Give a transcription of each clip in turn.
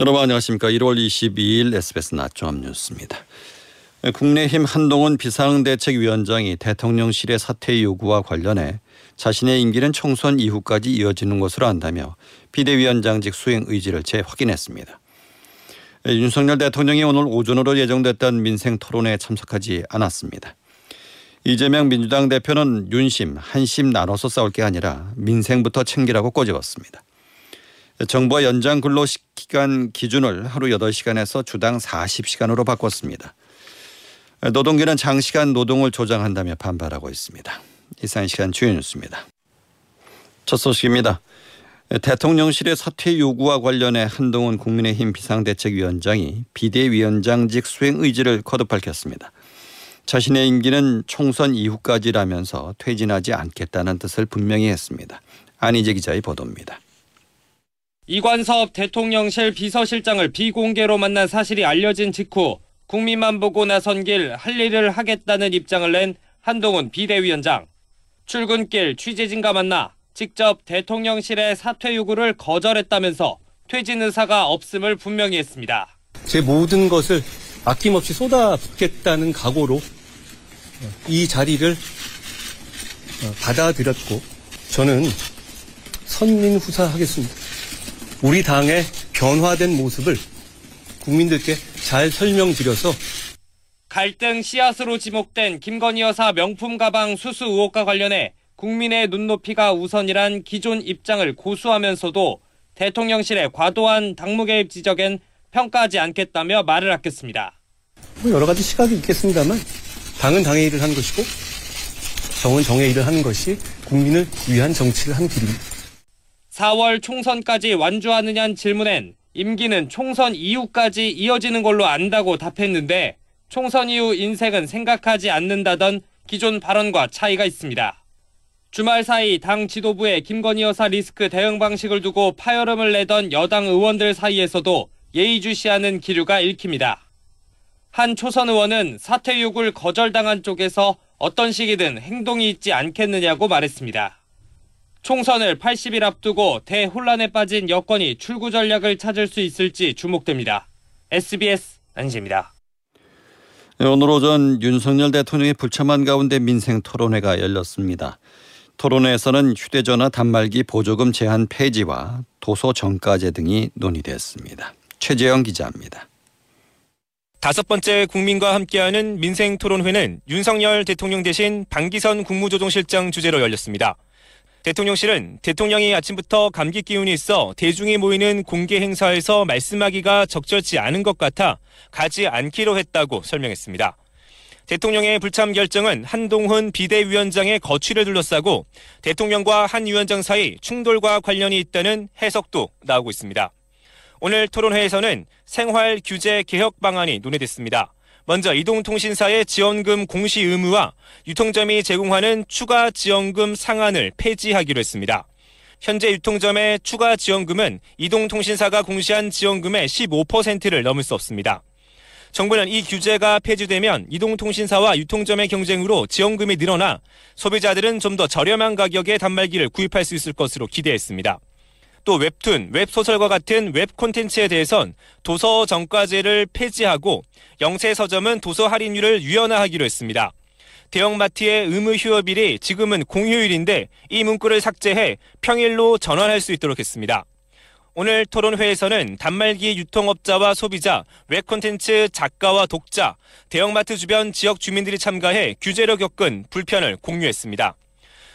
여러분 안녕하십니까. 1월 22일 SBS 낮 종합 뉴스입니다. 국내힘 한동훈 비상대책위원장이 대통령실의 사퇴 요구와 관련해 자신의 임기는 총선 이후까지 이어지는 것으로 안다며 비대위원장직 수행 의지를 재확인했습니다. 윤석열 대통령이 오늘 오전으로 예정됐던 민생 토론회에 참석하지 않았습니다. 이재명 민주당 대표는 윤심, 한심 나눠서 싸울 게 아니라 민생부터 챙기라고 꼬집었습니다. 정부와 연장 근로시간 기준을 하루 8시간에서 주당 40시간으로 바꿨습니다. 노동계는 장시간 노동을 조장한다며 반발하고 있습니다. 이상 시간 주요 뉴스입니다. 첫 소식입니다. 대통령실의 사퇴 요구와 관련해 한동훈 국민의힘 비상대책위원장이 비대위원장직 수행 의지를 거듭 밝혔습니다. 자신의 임기는 총선 이후까지라면서 퇴진하지 않겠다는 뜻을 분명히 했습니다. 안희재 기자의 보도입니다. 이관섭 대통령실 비서실장을 비공개로 만난 사실이 알려진 직후 국민만 보고 나선 길 할 일을 하겠다는 입장을 낸 한동훈 비대위원장. 출근길 취재진과 만나 직접 대통령실의 사퇴 요구를 거절했다면서 퇴진 의사가 없음을 분명히 했습니다. 제 모든 것을 아낌없이 쏟아붓겠다는 각오로 이 자리를 받아들였고 저는 선민후사하겠습니다. 우리 당의 변화된 모습을 국민들께 잘 설명드려서 갈등 씨앗으로 지목된 김건희 여사 명품 가방 수수 의혹과 관련해 국민의 눈높이가 우선이란 기존 입장을 고수하면서도 대통령실의 과도한 당무 개입 지적엔 평가하지 않겠다며 말을 아꼈습니다. 뭐 여러 가지 시각이 있겠습니다만 당은 당의 일을 하는 것이고 정은 정의 일을 하는 것이 국민을 위한 정치를 하는 길입니다. 4월 총선까지 완주하느냐는 질문엔 임기는 총선 이후까지 이어지는 걸로 안다고 답했는데 총선 이후 인생은 생각하지 않는다던 기존 발언과 차이가 있습니다. 주말 사이 당 지도부의 김건희 여사 리스크 대응 방식을 두고 파열음을 내던 여당 의원들 사이에서도 예의주시하는 기류가 읽힙니다. 한 초선 의원은 사퇴 요구를 거절당한 쪽에서 어떤 식이든 행동이 있지 않겠느냐고 말했습니다. 총선을 80일 앞두고 대혼란에 빠진 여권이 출구 전략을 찾을 수 있을지 주목됩니다. SBS 안시입니다. 네, 오늘 오전 윤석열 대통령의 불참한 가운데 민생 토론회가 열렸습니다. 토론회에서는 휴대전화 단말기 보조금 제한 폐지와 도서 정가제 등이 논의됐습니다. 최재영 기자입니다. 다섯 번째 국민과 함께하는 민생 토론회는 윤석열 대통령 대신 방기선 국무조정실장 주재로 열렸습니다. 대통령실은 대통령이 아침부터 감기 기운이 있어 대중이 모이는 공개 행사에서 말씀하기가 적절치 않은 것 같아 가지 않기로 했다고 설명했습니다. 대통령의 불참 결정은 한동훈 비대위원장의 거취를 둘러싸고 대통령과 한 위원장 사이 충돌과 관련이 있다는 해석도 나오고 있습니다. 오늘 토론회에서는 생활 규제 개혁 방안이 논의됐습니다. 먼저 이동통신사의 지원금 공시 의무와 유통점이 제공하는 추가 지원금 상한을 폐지하기로 했습니다. 현재 유통점의 추가 지원금은 이동통신사가 공시한 지원금의 15%를 넘을 수 없습니다. 정부는 이 규제가 폐지되면 이동통신사와 유통점의 경쟁으로 지원금이 늘어나 소비자들은 좀 더 저렴한 가격의 단말기를 구입할 수 있을 것으로 기대했습니다. 또 웹툰, 웹소설과 같은 웹 콘텐츠에 대해선 도서 정가제를 폐지하고 영세 서점은 도서 할인율을 유연화하기로 했습니다. 대형마트의 의무 휴업일이 지금은 공휴일인데 이 문구를 삭제해 평일로 전환할 수 있도록 했습니다. 오늘 토론회에서는 단말기 유통업자와 소비자, 웹 콘텐츠 작가와 독자, 대형마트 주변 지역 주민들이 참가해 규제로 겪은 불편을 공유했습니다.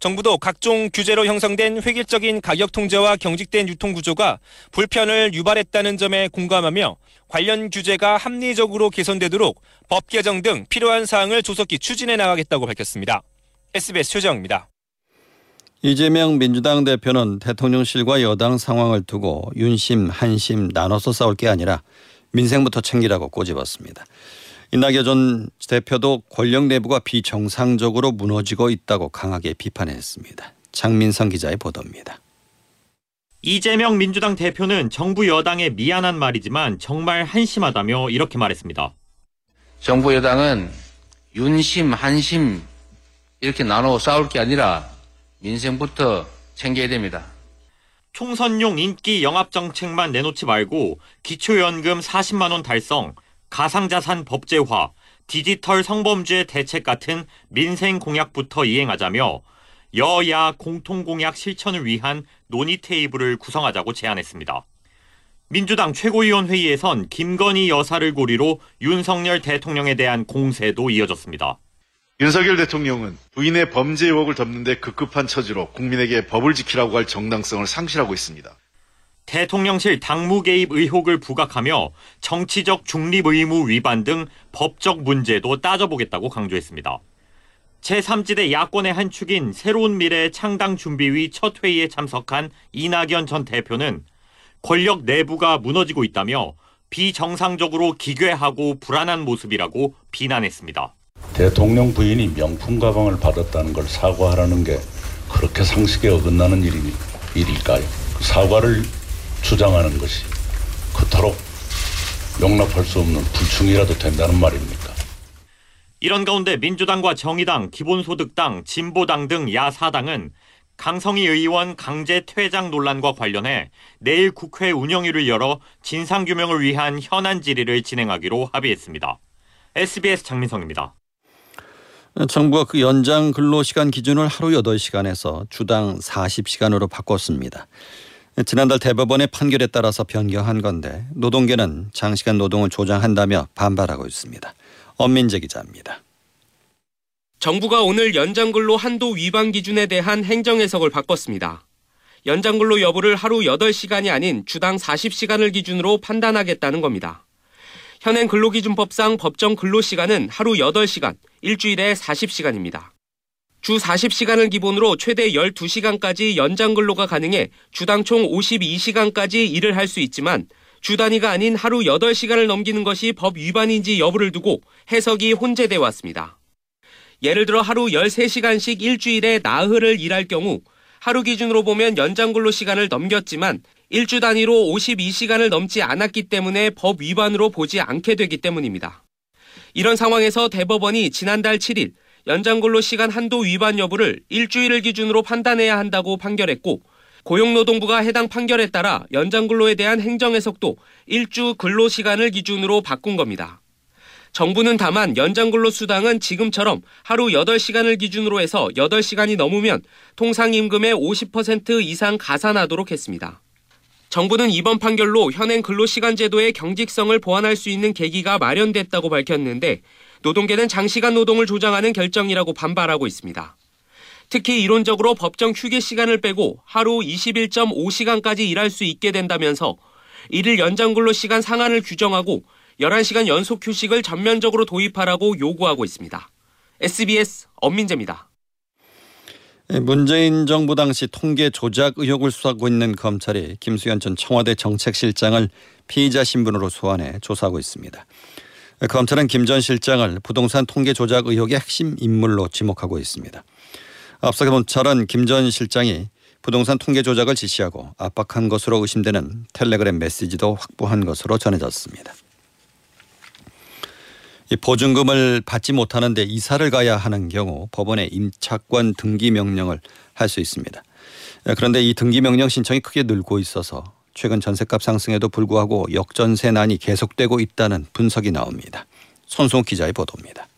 정부도 각종 규제로 형성된 획일적인 가격 통제와 경직된 유통 구조가 불편을 유발했다는 점에 공감하며 관련 규제가 합리적으로 개선되도록 법 개정 등 필요한 사항을 조속히 추진해 나가겠다고 밝혔습니다. SBS 최정입니다. 이재명 민주당 대표는 대통령실과 여당 상황을 두고 윤심, 한심 나눠서 싸울 게 아니라 민생부터 챙기라고 꼬집었습니다. 이낙연 전 대표도 권력 내부가 비정상적으로 무너지고 있다고 강하게 비판했습니다. 장민성 기자의 보도입니다. 이재명 민주당 대표는 정부 여당에 미안한 말이지만 정말 한심하다며 이렇게 말했습니다. 정부 여당은 윤심, 한심 이렇게 나눠 싸울 게 아니라 민생부터 챙겨야 됩니다. 총선용 인기 영합 정책만 내놓지 말고 기초연금 40만 원 달성, 가상자산 법제화, 디지털 성범죄 대책 같은 민생 공약부터 이행하자며 여야 공통 공약 실천을 위한 논의 테이블을 구성하자고 제안했습니다. 민주당 최고위원 회의에선 김건희 여사를 고리로 윤석열 대통령에 대한 공세도 이어졌습니다. 윤석열 대통령은 부인의 범죄 의혹을 덮는 데 급급한 처지로 국민에게 법을 지키라고 할 정당성을 상실하고 있습니다. 대통령실 당무 개입 의혹을 부각하며 정치적 중립 의무 위반 등 법적 문제도 따져보겠다고 강조했습니다. 제3지대 야권의 한 축인 새로운 미래 창당 준비위 첫 회의에 참석한 이낙연 전 대표는 권력 내부가 무너지고 있다며 비정상적으로 기괴하고 불안한 모습이라고 비난했습니다. 대통령 부인이 명품 가방을 받았다는 걸 사과하라는 게 그렇게 상식에 어긋나는 일일까요? 그 사과를 주장하는 것이 그토록 용납할 수 없는 불충이라도 된다는 말입니까? 이런 가운데 민주당과 정의당, 기본소득당, 진보당 등 야4당은 강성희 의원 강제 퇴장 논란과 관련해 내일 국회 운영위를 열어 진상규명을 위한 현안 질의를 진행하기로 합의했습니다. SBS 장민성입니다. 정부가 그 연장 근로시간 기준을 하루 8시간에서 주당 40시간으로 바꿨습니다. 지난달 대법원의 판결에 따라서 변경한 건데 노동계는 장시간 노동을 조장한다며 반발하고 있습니다. 엄민재 기자입니다. 정부가 오늘 연장근로 한도 위반 기준에 대한 행정 해석을 바꿨습니다. 연장근로 여부를 하루 8시간이 아닌 주당 40시간을 기준으로 판단하겠다는 겁니다. 현행 근로기준법상 법정 근로시간은 하루 8시간, 일주일에 40시간입니다. 주 40시간을 기본으로 최대 12시간까지 연장 근로가 가능해 주당 총 52시간까지 일을 할 수 있지만 주 단위가 아닌 하루 8시간을 넘기는 것이 법 위반인지 여부를 두고 해석이 혼재돼 왔습니다. 예를 들어 하루 13시간씩 일주일에 나흘을 일할 경우 하루 기준으로 보면 연장 근로 시간을 넘겼지만 일주 단위로 52시간을 넘지 않았기 때문에 법 위반으로 보지 않게 되기 때문입니다. 이런 상황에서 대법원이 지난달 7일 연장 근로 시간 한도 위반 여부를 일주일을 기준으로 판단해야 한다고 판결했고 고용노동부가 해당 판결에 따라 연장 근로에 대한 행정 해석도 일주 근로 시간을 기준으로 바꾼 겁니다. 정부는 다만 연장 근로 수당은 지금처럼 하루 8시간을 기준으로 해서 8시간이 넘으면 통상 임금의 50% 이상 가산하도록 했습니다. 정부는 이번 판결로 현행 근로시간 제도의 경직성을 보완할 수 있는 계기가 마련됐다고 밝혔는데 노동계는 장시간 노동을 조장하는 결정이라고 반발하고 있습니다. 특히 이론적으로 법정 휴게 시간을 빼고 하루 21.5시간까지 일할 수 있게 된다면서 일일 연장 근로 시간 상한을 규정하고 11시간 연속 휴식을 전면적으로 도입하라고 요구하고 있습니다. SBS 엄민재입니다. 문재인 정부 당시 통계 조작 의혹을 수사하고 있는 검찰이 김수현 전 청와대 정책실장을 피의자 신분으로 소환해 조사하고 있습니다. 검찰은 김 전 실장을 부동산 통계 조작 의혹의 핵심 인물로 지목하고 있습니다. 앞서 검찰은 김 전 실장이 부동산 통계 조작을 지시하고 압박한 것으로 의심되는 텔레그램 메시지도 확보한 것으로 전해졌습니다. 이 보증금을 받지 못하는데 이사를 가야 하는 경우 법원에 임차권 등기 명령을 할 수 있습니다. 그런데 이 등기 명령 신청이 크게 늘고 있어서 최근 전세값 상승에도 불구하고 역전세난이 계속되고 있다는 분석이 나옵니다. 손송 기자의 보도입니다.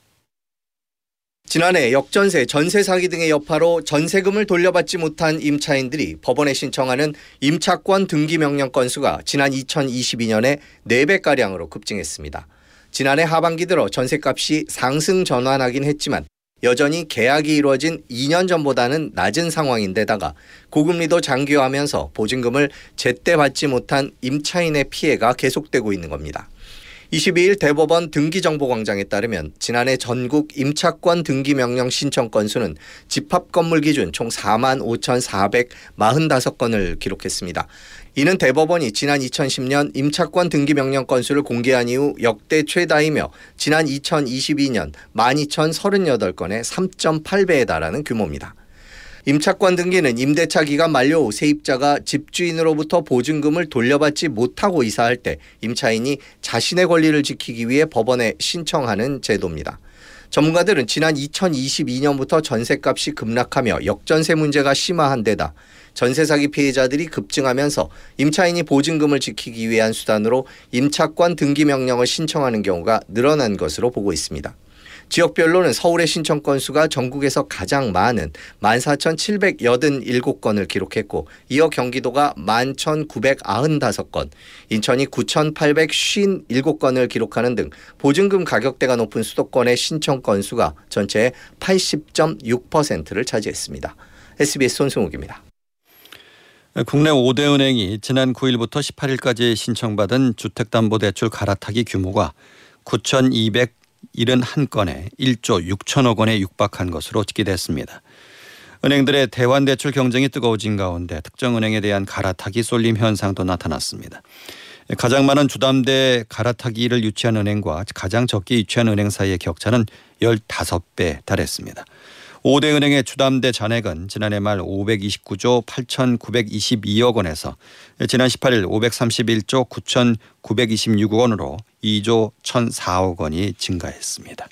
지난해 역전세, 전세 사기 등의 여파로 전세금을 돌려받지 못한 임차인들이 법원에 신청하는 임차권 등기 명령 건수가 지난 2022년에 4배가량으로 급증했습니다. 지난해 하반기 들어 전세값이 상승 전환하긴 했지만 여전히 계약이 이루어진 2년 전보다는 낮은 상황인데다가 고금리도 장기화하면서 보증금을 제때 받지 못한 임차인의 피해가 계속되고 있는 겁니다. 22일 대법원 등기정보광장에 따르면 지난해 전국 임차권 등기 명령 신청 건수는 집합 건물 기준 총 4만 5,445건을 기록했습니다. 이는 대법원이 지난 2010년 임차권 등기 명령 건수를 공개한 이후 역대 최다이며 지난 2022년 12,038건의 3.8배에 달하는 규모입니다. 임차권 등기는 임대차 기간 만료 후 세입자가 집주인으로부터 보증금을 돌려받지 못하고 이사할 때 임차인이 자신의 권리를 지키기 위해 법원에 신청하는 제도입니다. 전문가들은 지난 2022년부터 전세값이 급락하며 역전세 문제가 심화한 데다 전세 사기 피해자들이 급증하면서 임차인이 보증금을 지키기 위한 수단으로 임차권 등기 명령을 신청하는 경우가 늘어난 것으로 보고 있습니다. 지역별로는 서울의 신청 건수가 전국에서 가장 많은 14,787건을 기록했고 이어 경기도가 11,995건, 인천이 9,857건을 기록하는 등 보증금 가격대가 높은 수도권의 신청 건수가 전체의 80.6%를 차지했습니다. SBS 손승욱입니다. 국내 5대 은행이 지난 9일부터 18일까지 신청받은 주택담보대출 갈아타기 규모가 9,271건에 1조 6천억 원에 육박한 것으로 집계됐습니다. 은행들의 대환 대출 경쟁이 뜨거워진 가운데 특정 은행에 대한 갈아타기 쏠림 현상도 나타났습니다. 가장 많은 주담대 갈아타기를 유치한 은행과 가장 적게 유치한 은행 사이의 격차는 15배 달했습니다. 5대 은행의 주담대 잔액은 지난해 말 529조 8,922억 원에서 지난 18일 531조 9,926억 원으로 2조 1,004억 원이 증가했습니다.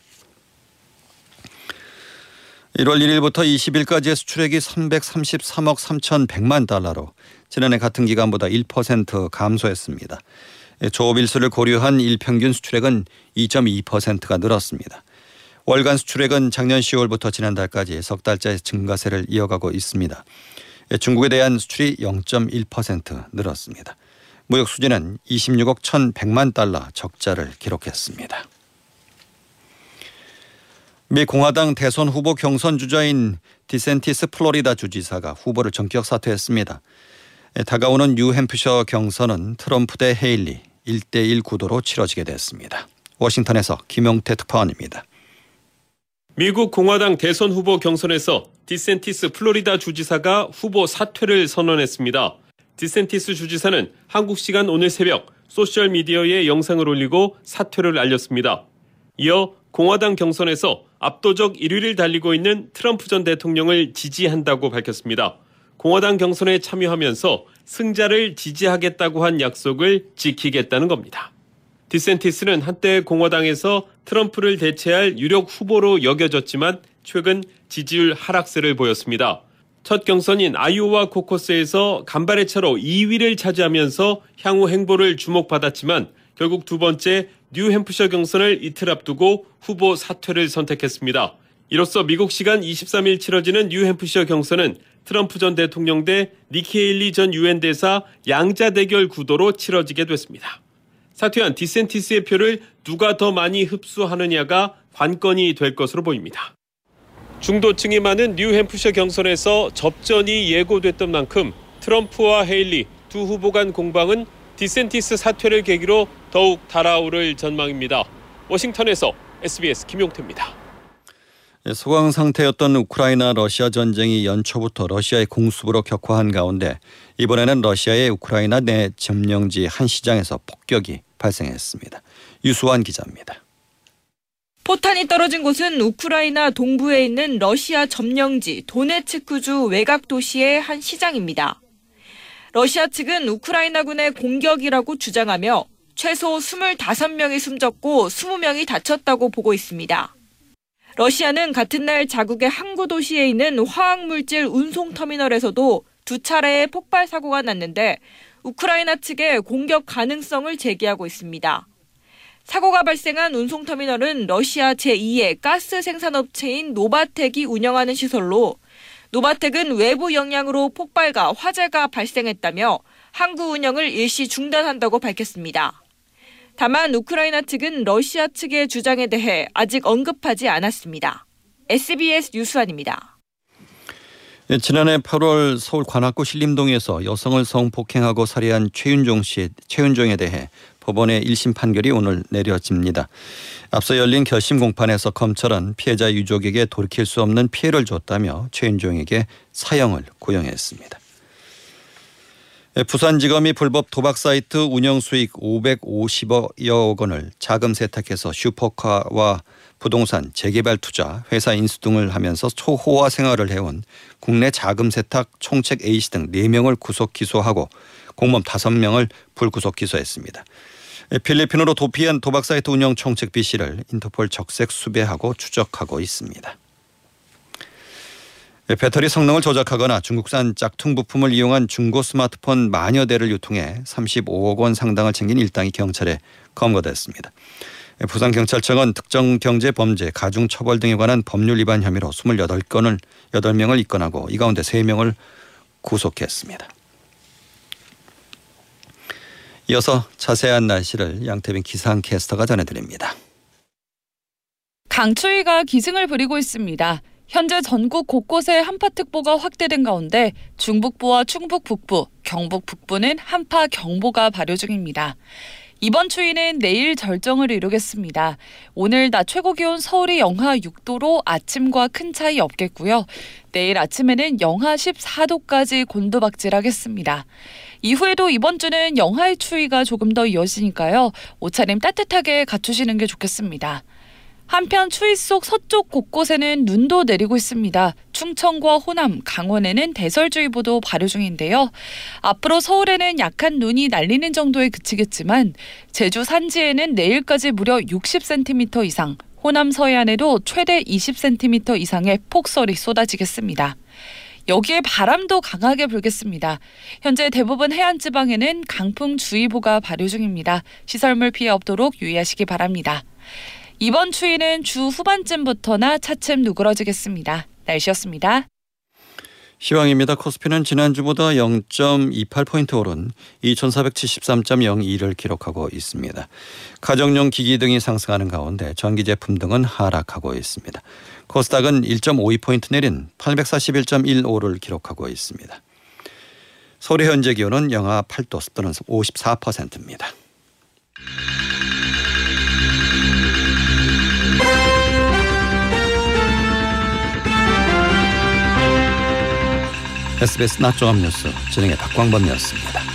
1월 1일부터 20일까지의 수출액이 333억 3,100만 달러로 지난해 같은 기간보다 1% 감소했습니다. 조업 일수를 고려한 일평균 수출액은 2.2%가 늘었습니다. 월간 수출액은 작년 10월부터 지난달까지 석 달째 증가세를 이어가고 있습니다. 중국에 대한 수출이 0.1% 늘었습니다. 무역 수지는 26억 1,100만 달러 적자를 기록했습니다. 미 공화당 대선 후보 경선 주자인 디샌티스 플로리다 주지사가 후보를 전격 사퇴했습니다. 다가오는 뉴햄프셔 경선은 트럼프 대 헤일리 1대1 구도로 치러지게 됐습니다. 워싱턴에서 김용태 특파원입니다. 미국 공화당 대선 후보 경선에서 디샌티스 플로리다 주지사가 후보 사퇴를 선언했습니다. 디샌티스 주지사는 한국 시간 오늘 새벽 소셜미디어에 영상을 올리고 사퇴를 알렸습니다. 이어 공화당 경선에서 압도적 1위를 달리고 있는 트럼프 전 대통령을 지지한다고 밝혔습니다. 공화당 경선에 참여하면서 승자를 지지하겠다고 한 약속을 지키겠다는 겁니다. 디센티스는 한때 공화당에서 트럼프를 대체할 유력 후보로 여겨졌지만 최근 지지율 하락세를 보였습니다. 첫 경선인 아이오와 코커스에서 간발의 차로 2위를 차지하면서 향후 행보를 주목받았지만 결국 두 번째 뉴햄프셔 경선을 이틀 앞두고 후보 사퇴를 선택했습니다. 이로써 미국 시간 23일 치러지는 뉴햄프셔 경선은 트럼프 전 대통령 대 니키 헤일리 전 유엔 대사 양자 대결 구도로 치러지게 됐습니다. 사퇴한 디센티스의 표를 누가 더 많이 흡수하느냐가 관건이 될 것으로 보입니다. 중도층이 많은 뉴햄프셔 경선에서 접전이 예고됐던 만큼 트럼프와 헤일리 두 후보 간 공방은 디샌티스 사퇴를 계기로 더욱 달아오를 전망입니다. 워싱턴에서 SBS 김용태입니다. 소강 상태였던 우크라이나 러시아 전쟁이 연초부터 러시아의 공습으로 격화한 가운데 이번에는 러시아의 우크라이나 내 점령지 한 시장에서 폭격이 발생했습니다. 유수환 기자입니다. 포탄이 떨어진 곳은 우크라이나 동부에 있는 러시아 점령지 도네츠크주 외곽 도시의 한 시장입니다. 러시아 측은 우크라이나군의 공격이라고 주장하며 최소 25명이 숨졌고 20명이 다쳤다고 보고 있습니다. 러시아는 같은 날 자국의 항구 도시에 있는 화학물질 운송 터미널에서도 두 차례의 폭발 사고가 났는데 우크라이나 측의 공격 가능성을 제기하고 있습니다. 사고가 발생한 운송터미널은 러시아 제2의 가스 생산업체인 노바텍이 운영하는 시설로 노바텍은 외부 영향으로 폭발과 화재가 발생했다며 항구 운영을 일시 중단한다고 밝혔습니다. 다만 우크라이나 측은 러시아 측의 주장에 대해 아직 언급하지 않았습니다. SBS 뉴스안입니다. 예, 지난해 8월 서울 관악구 신림동에서 여성을 성폭행하고 살해한 최윤종 씨, 최윤종에 대해 법원의 1심 판결이 오늘 내려집니다. 앞서 열린 결심 공판에서 검찰은 피해자 유족에게 돌이킬 수 없는 피해를 줬다며 최윤종에게 사형을 구형했습니다. 예, 부산지검이 불법 도박 사이트 운영 수익 550여 원을 자금 세탁해서 슈퍼카와 부동산, 재개발 투자, 회사 인수 등을 하면서 초호화 생활을 해온 국내 자금 세탁 총책 A씨 등 4명을 구속 기소하고 공무원 5명을 불구속 기소했습니다. 예, 필리핀으로 도피한 도박 사이트 운영 총책 B씨를 인터폴 적색 수배하고 추적하고 있습니다. 예, 배터리 성능을 조작하거나 중국산 짝퉁 부품을 이용한 중고 스마트폰 만여 대를 유통해 35억 원 상당을 챙긴 일당이 경찰에 검거됐습니다. 예, 부산경찰청은 특정 경제 범죄, 가중 처벌 등에 관한 법률 위반 혐의로 28건을 8명을 입건하고 이 가운데 3명을 구속했습니다. 이어서 자세한 날씨를 양태빈 기상캐스터가 전해드립니다. 강추위가 기승을 부리고 있습니다. 현재 전국 곳곳에 한파특보가 확대된 가운데 중북부와 충북 북부, 경북 북부는 한파 경보가 발효 중입니다. 이번 추위는 내일 절정을 이루겠습니다. 오늘 낮 최고 기온 서울이 영하 6도로 아침과 큰 차이 없겠고요. 내일 아침에는 영하 14도까지 곤두박질하겠습니다. 이후에도 이번 주는 영하의 추위가 조금 더 이어지니까요. 옷차림 따뜻하게 갖추시는 게 좋겠습니다. 한편 추위 속 서쪽 곳곳에는 눈도 내리고 있습니다. 충청과 호남, 강원에는 대설주의보도 발효 중인데요. 앞으로 서울에는 약한 눈이 날리는 정도에 그치겠지만 제주 산지에는 내일까지 무려 60cm 이상, 호남 서해안에도 최대 20cm 이상의 폭설이 쏟아지겠습니다. 여기에 바람도 강하게 불겠습니다. 현재 대부분 해안 지방에는 강풍 주의보가 발효 중입니다. 시설물 피해 없도록 유의하시기 바랍니다. 이번 추위는 주 후반쯤부터나 차츰 누그러지겠습니다. 날씨였습니다. 시황입니다. 코스피는 지난주보다 0.28포인트 오른 2473.02를 기록하고 있습니다. 가정용 기기 등이 상승하는 가운데 전기 제품 등은 하락하고 있습니다. 코스닥은 1.52포인트 내린 841.15를 기록하고 있습니다. 서울의 현재 기온은 영하 8도 습도는 54%입니다. SBS 낮종합 뉴스 진행의 박광범이었습니다.